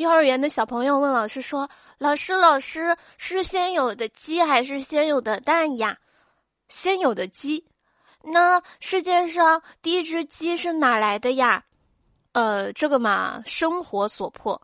幼儿园的小朋友问老师说：“老师，老师是先有的鸡还是先有的蛋呀？”先有的鸡。那世界上第一只鸡是哪来的呀？呃，这个嘛，生活所迫。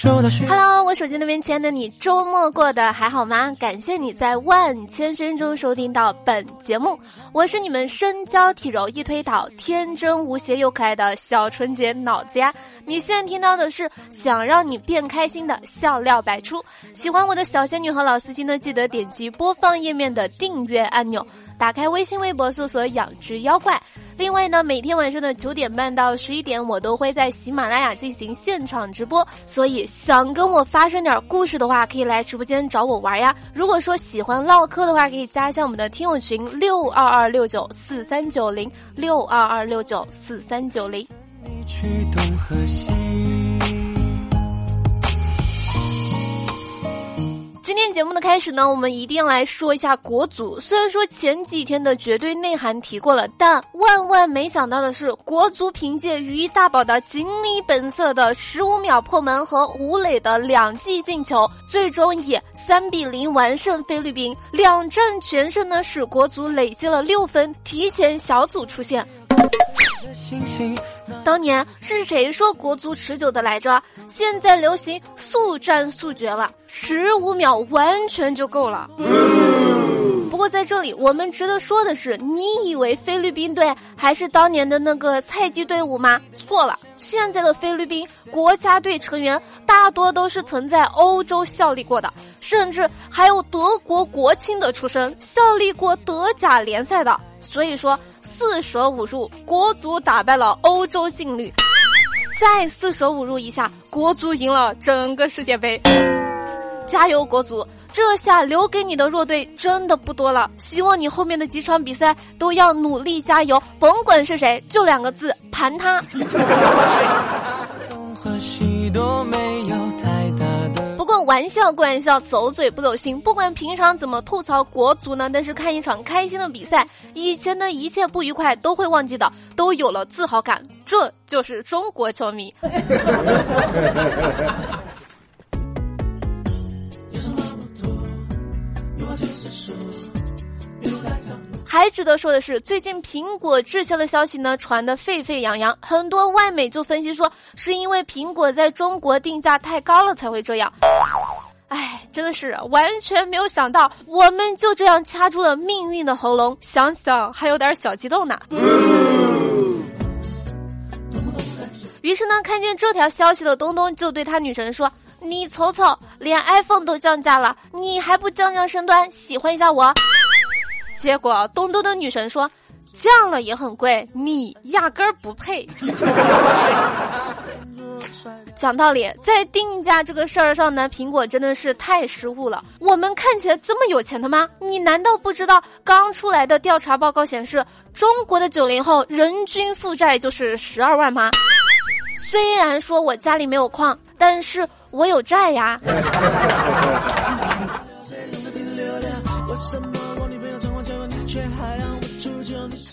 Hello，我手机那边亲爱的你，周末过得还好吗？感谢你在万千声中收听到本节目，我是你们身娇体柔一推倒，天真无邪又可爱的小纯洁脑子呀。你现在听到的是想让你变开心的笑料百出。喜欢我的小仙女和老司机呢，记得点击播放页面的订阅按钮。打开微信、微博，搜索“养殖妖怪”。另外呢，每天晚上的九点半到十一点，我都会在喜马拉雅进行现场直播。所以想跟我发生点故事的话，可以来直播间找我玩呀。如果说喜欢唠嗑的话，可以加一下我们的听友群六二二六九四三九零六二二六九四三九零。今今天节目的开始呢，我们一定要来说一下国足。虽然说前几天的绝对内涵提过了，但万万没想到的是，国足凭借于大宝的锦鲤本色的十五秒破门和吴磊的两记进球，最终以三比零完胜菲律宾。两战全胜呢，使国足累积了六分，提前小组出线。当年是谁说国足持久的来着？现在流行速战速决了，十五秒完全就够了。不过在这里，我们值得说的是，你以为菲律宾队还是当年的那个菜鸡队伍吗？错了，现在的菲律宾国家队成员大多都是曾在欧洲效力过的，甚至还有德国国青的出身，效力过德甲联赛的。所以说。四舍五入，国足打败了欧洲劲旅。再四舍五入一下，国足赢了整个世界杯。加油，国足！这下留给你的弱队真的不多了。希望你后面的几场比赛都要努力加油，甭管是谁，就两个字：盘他。东和西都没有玩笑归玩笑，走嘴不走心。不管平常怎么吐槽国足呢，但是看一场开心的比赛，以前的一切不愉快都会忘记的，都有了自豪感。这就是中国球迷。还值得说的是，最近苹果滞销的消息呢传得沸沸扬扬，很多外媒就分析说，是因为苹果在中国定价太高了才会这样。哎，真的是完全没有想到，我们就这样掐住了命运的喉咙，想想还有点小激动呢。于是呢，看见这条消息的东东就对他女神说：“你瞅瞅，连 iPhone 都降价了，你还不降降身段，喜欢一下我？”结果东东的女神说：“降了也很贵，你压根儿不配。”讲道理，在定价这个事儿上呢，苹果真的是太失误了。我们看起来这么有钱的吗？你难道不知道刚出来的调查报告显示，中国的九零后人均负债就是十二万吗？虽然说我家里没有矿，但是我有债呀。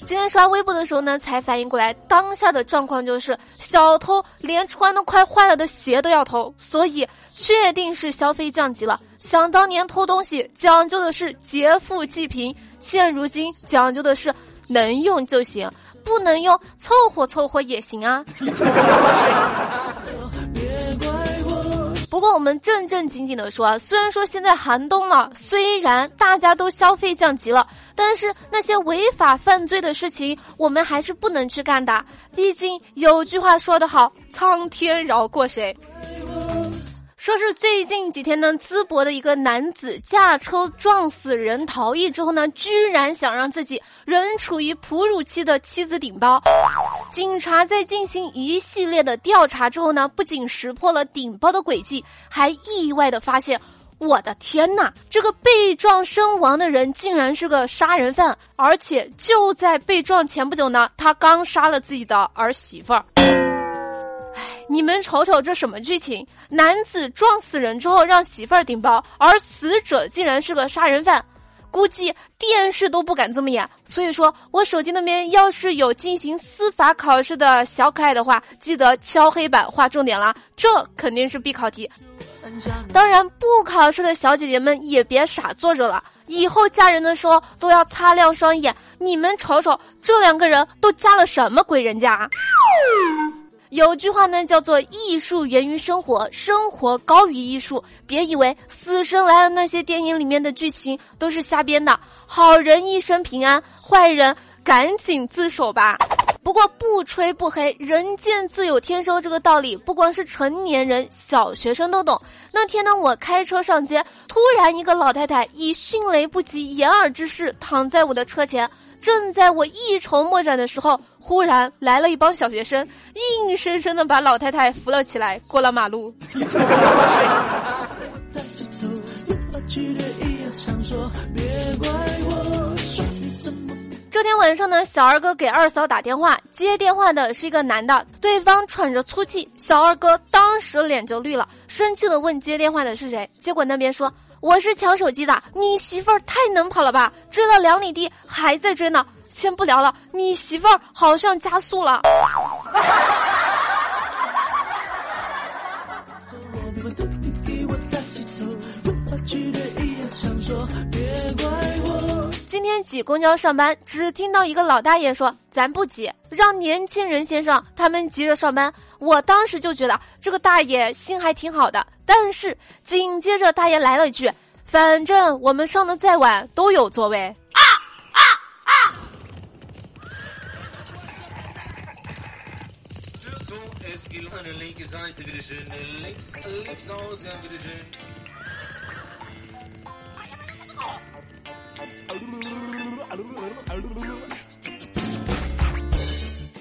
今天刷微博的时候呢，才反应过来，当下的状况就是小偷连穿的快坏了的鞋都要偷，所以确定是消费降级了。想当年偷东西讲究的是劫富济贫，现如今讲究的是能用就行，不能用凑合凑合也行啊。我们正正经经的说，虽然说现在寒冬了，虽然大家都消费降级了，但是那些违法犯罪的事情，我们还是不能去干的。毕竟有句话说得好，苍天饶过谁。说是最近几天呢，淄博的一个男子驾车撞死人逃逸之后呢，居然想让自己仍处于哺乳期的妻子顶包。警察在进行一系列的调查之后呢，不仅识破了顶包的诡计，还意外的发现，我的天呐，这个被撞身亡的人竟然是个杀人犯，而且就在被撞前不久呢，他刚杀了自己的儿媳妇儿。你们瞅瞅这什么剧情？男子撞死人之后让媳妇儿顶包，而死者竟然是个杀人犯。估计电视都不敢这么演，所以说我手机那边要是有进行司法考试的小可爱的话，记得敲黑板画重点了，这肯定是必考题。当然，不考试的小姐姐们也别傻坐着了，以后嫁人的时候都要擦亮双眼。你们瞅瞅，这两个人都嫁了什么鬼人家？有句话呢，叫做“艺术源于生活，生活高于艺术”。别以为《死神来了》那些电影里面的剧情都是瞎编的，好人一生平安，坏人赶紧自首吧。不过不吹不黑，人见自有天收这个道理，不光是成年人，小学生都懂。那天呢，我开车上街，突然一个老太太以迅雷不及掩耳之势躺在我的车前。正在我一筹莫展的时候，忽然来了一帮小学生，硬生生的把老太太扶了起来，过了马路。这天晚上呢，小二哥给二嫂打电话，接电话的是一个男的，对方喘着粗气，小二哥当时脸就绿了，生气的问接电话的是谁，结果那边说。我是抢手机的，你媳妇儿太能跑了吧？追了两里地还在追呢。先不聊了，你媳妇儿好像加速了。别怪我今天挤公交上班，只听到一个老大爷说：“咱不挤，让年轻人先上，他们急着上班。”我当时就觉得这个大爷心还挺好的。但是紧接着大爷来了一句：“反正我们上的再晚都有座位。”啊！啊！啊！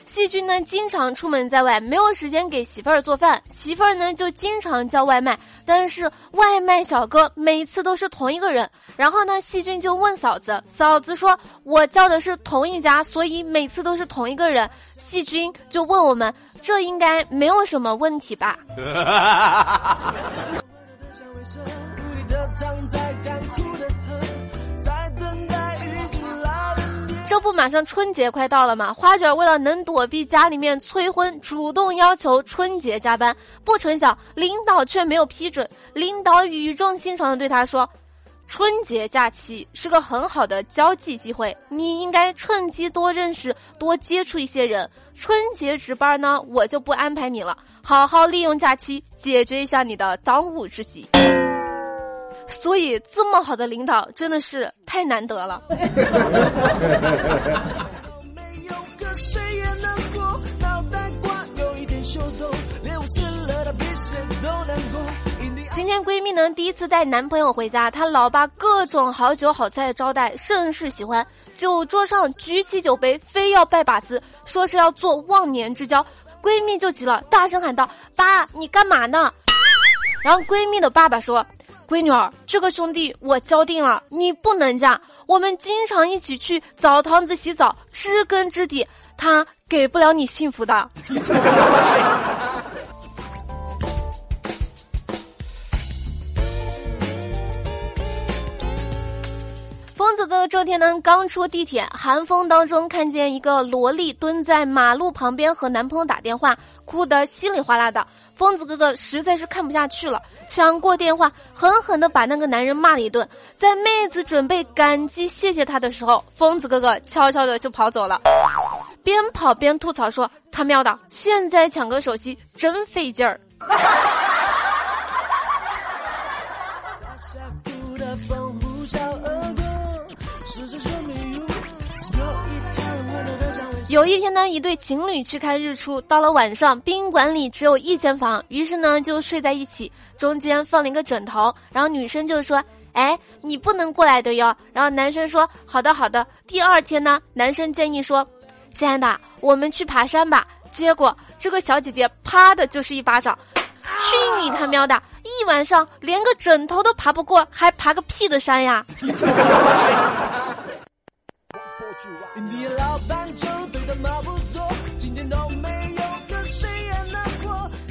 细菌呢，经常出门在外，没有时间给媳妇儿做饭，媳妇儿呢就经常叫外卖，但是外卖小哥每次都是同一个人。然后呢，细菌就问嫂子，嫂子说：“我叫的是同一家，所以每次都是同一个人。”细菌就问我们：“这应该没有什么问题吧？” 这不马上春节快到了吗？花卷为了能躲避家里面催婚，主动要求春节加班。不成想，领导却没有批准。领导语重心长的对他说：“春节假期是个很好的交际机会，你应该趁机多认识、多接触一些人。春节值班呢，我就不安排你了，好好利用假期解决一下你的当务之急。”所以，这么好的领导真的是太难得了。今天闺蜜呢第一次带男朋友回家，她老爸各种好酒好菜招待，甚是喜欢。酒桌上举起酒杯，非要拜把子，说是要做忘年之交。闺蜜就急了，大声喊道：“爸，你干嘛呢？”然后闺蜜的爸爸说。闺女儿，这个兄弟我交定了，你不能嫁。我们经常一起去澡堂子洗澡，知根知底，他给不了你幸福的。疯子哥哥这天呢，刚出地铁，寒风当中看见一个萝莉蹲在马路旁边和男朋友打电话，哭得稀里哗啦的。疯子哥哥实在是看不下去了，抢过电话，狠狠的把那个男人骂了一顿。在妹子准备感激谢谢他的时候，疯子哥哥悄悄的就跑走了，边跑边吐槽说：“他喵的，现在抢个手机真费劲儿。”有一天呢，一对情侣去看日出，到了晚上，宾馆里只有一间房，于是呢就睡在一起，中间放了一个枕头，然后女生就说：“哎，你不能过来的哟。”然后男生说：“好的，好的。”第二天呢，男生建议说：“亲爱的，我们去爬山吧。”结果这个小姐姐啪的就是一巴掌，去你他喵的！一晚上连个枕头都爬不过，还爬个屁的山呀！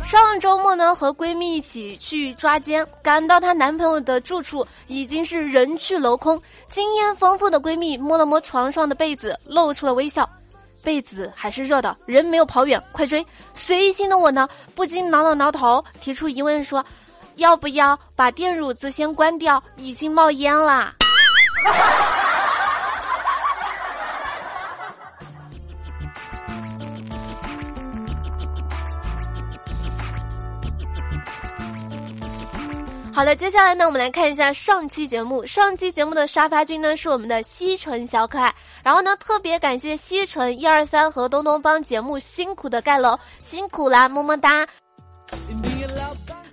上周末呢，和闺蜜一起去抓奸，赶到她男朋友的住处，已经是人去楼空。经验丰富的闺蜜摸了摸床上的被子，露出了微笑。被子还是热的，人没有跑远，快追！随心的我呢，不禁挠了挠头，提出疑问说：“要不要把电褥子先关掉？已经冒烟啦。”好的，接下来呢，我们来看一下上期节目。上期节目的沙发君呢是我们的西城小可爱，然后呢，特别感谢西城一二三和东东帮节目辛苦的盖楼，辛苦啦，么么哒。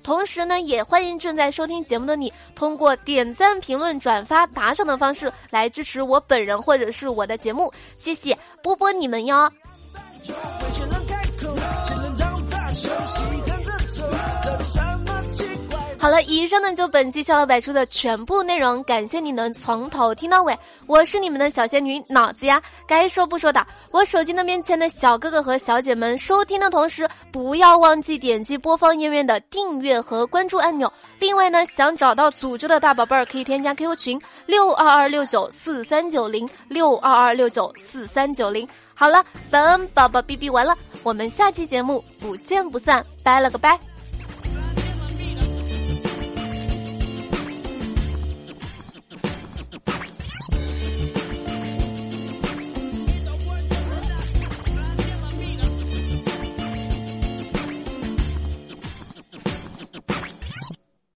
同时呢，也欢迎正在收听节目的你，通过点赞、评论、转发、打赏的方式来支持我本人或者是我的节目，谢谢波波你们哟。好了，以上呢就本期笑料百出的全部内容，感谢你能从头听到尾。我是你们的小仙女脑子呀，该说不说的。我手机那边前的小哥哥和小姐们，收听的同时不要忘记点击播放页面的订阅和关注按钮。另外呢，想找到组织的大宝贝儿可以添加 QQ 群六二二六九四三九零六二二六九四三九零。好了，本恩宝宝哔哔完了，我们下期节目不见不散，拜了个拜。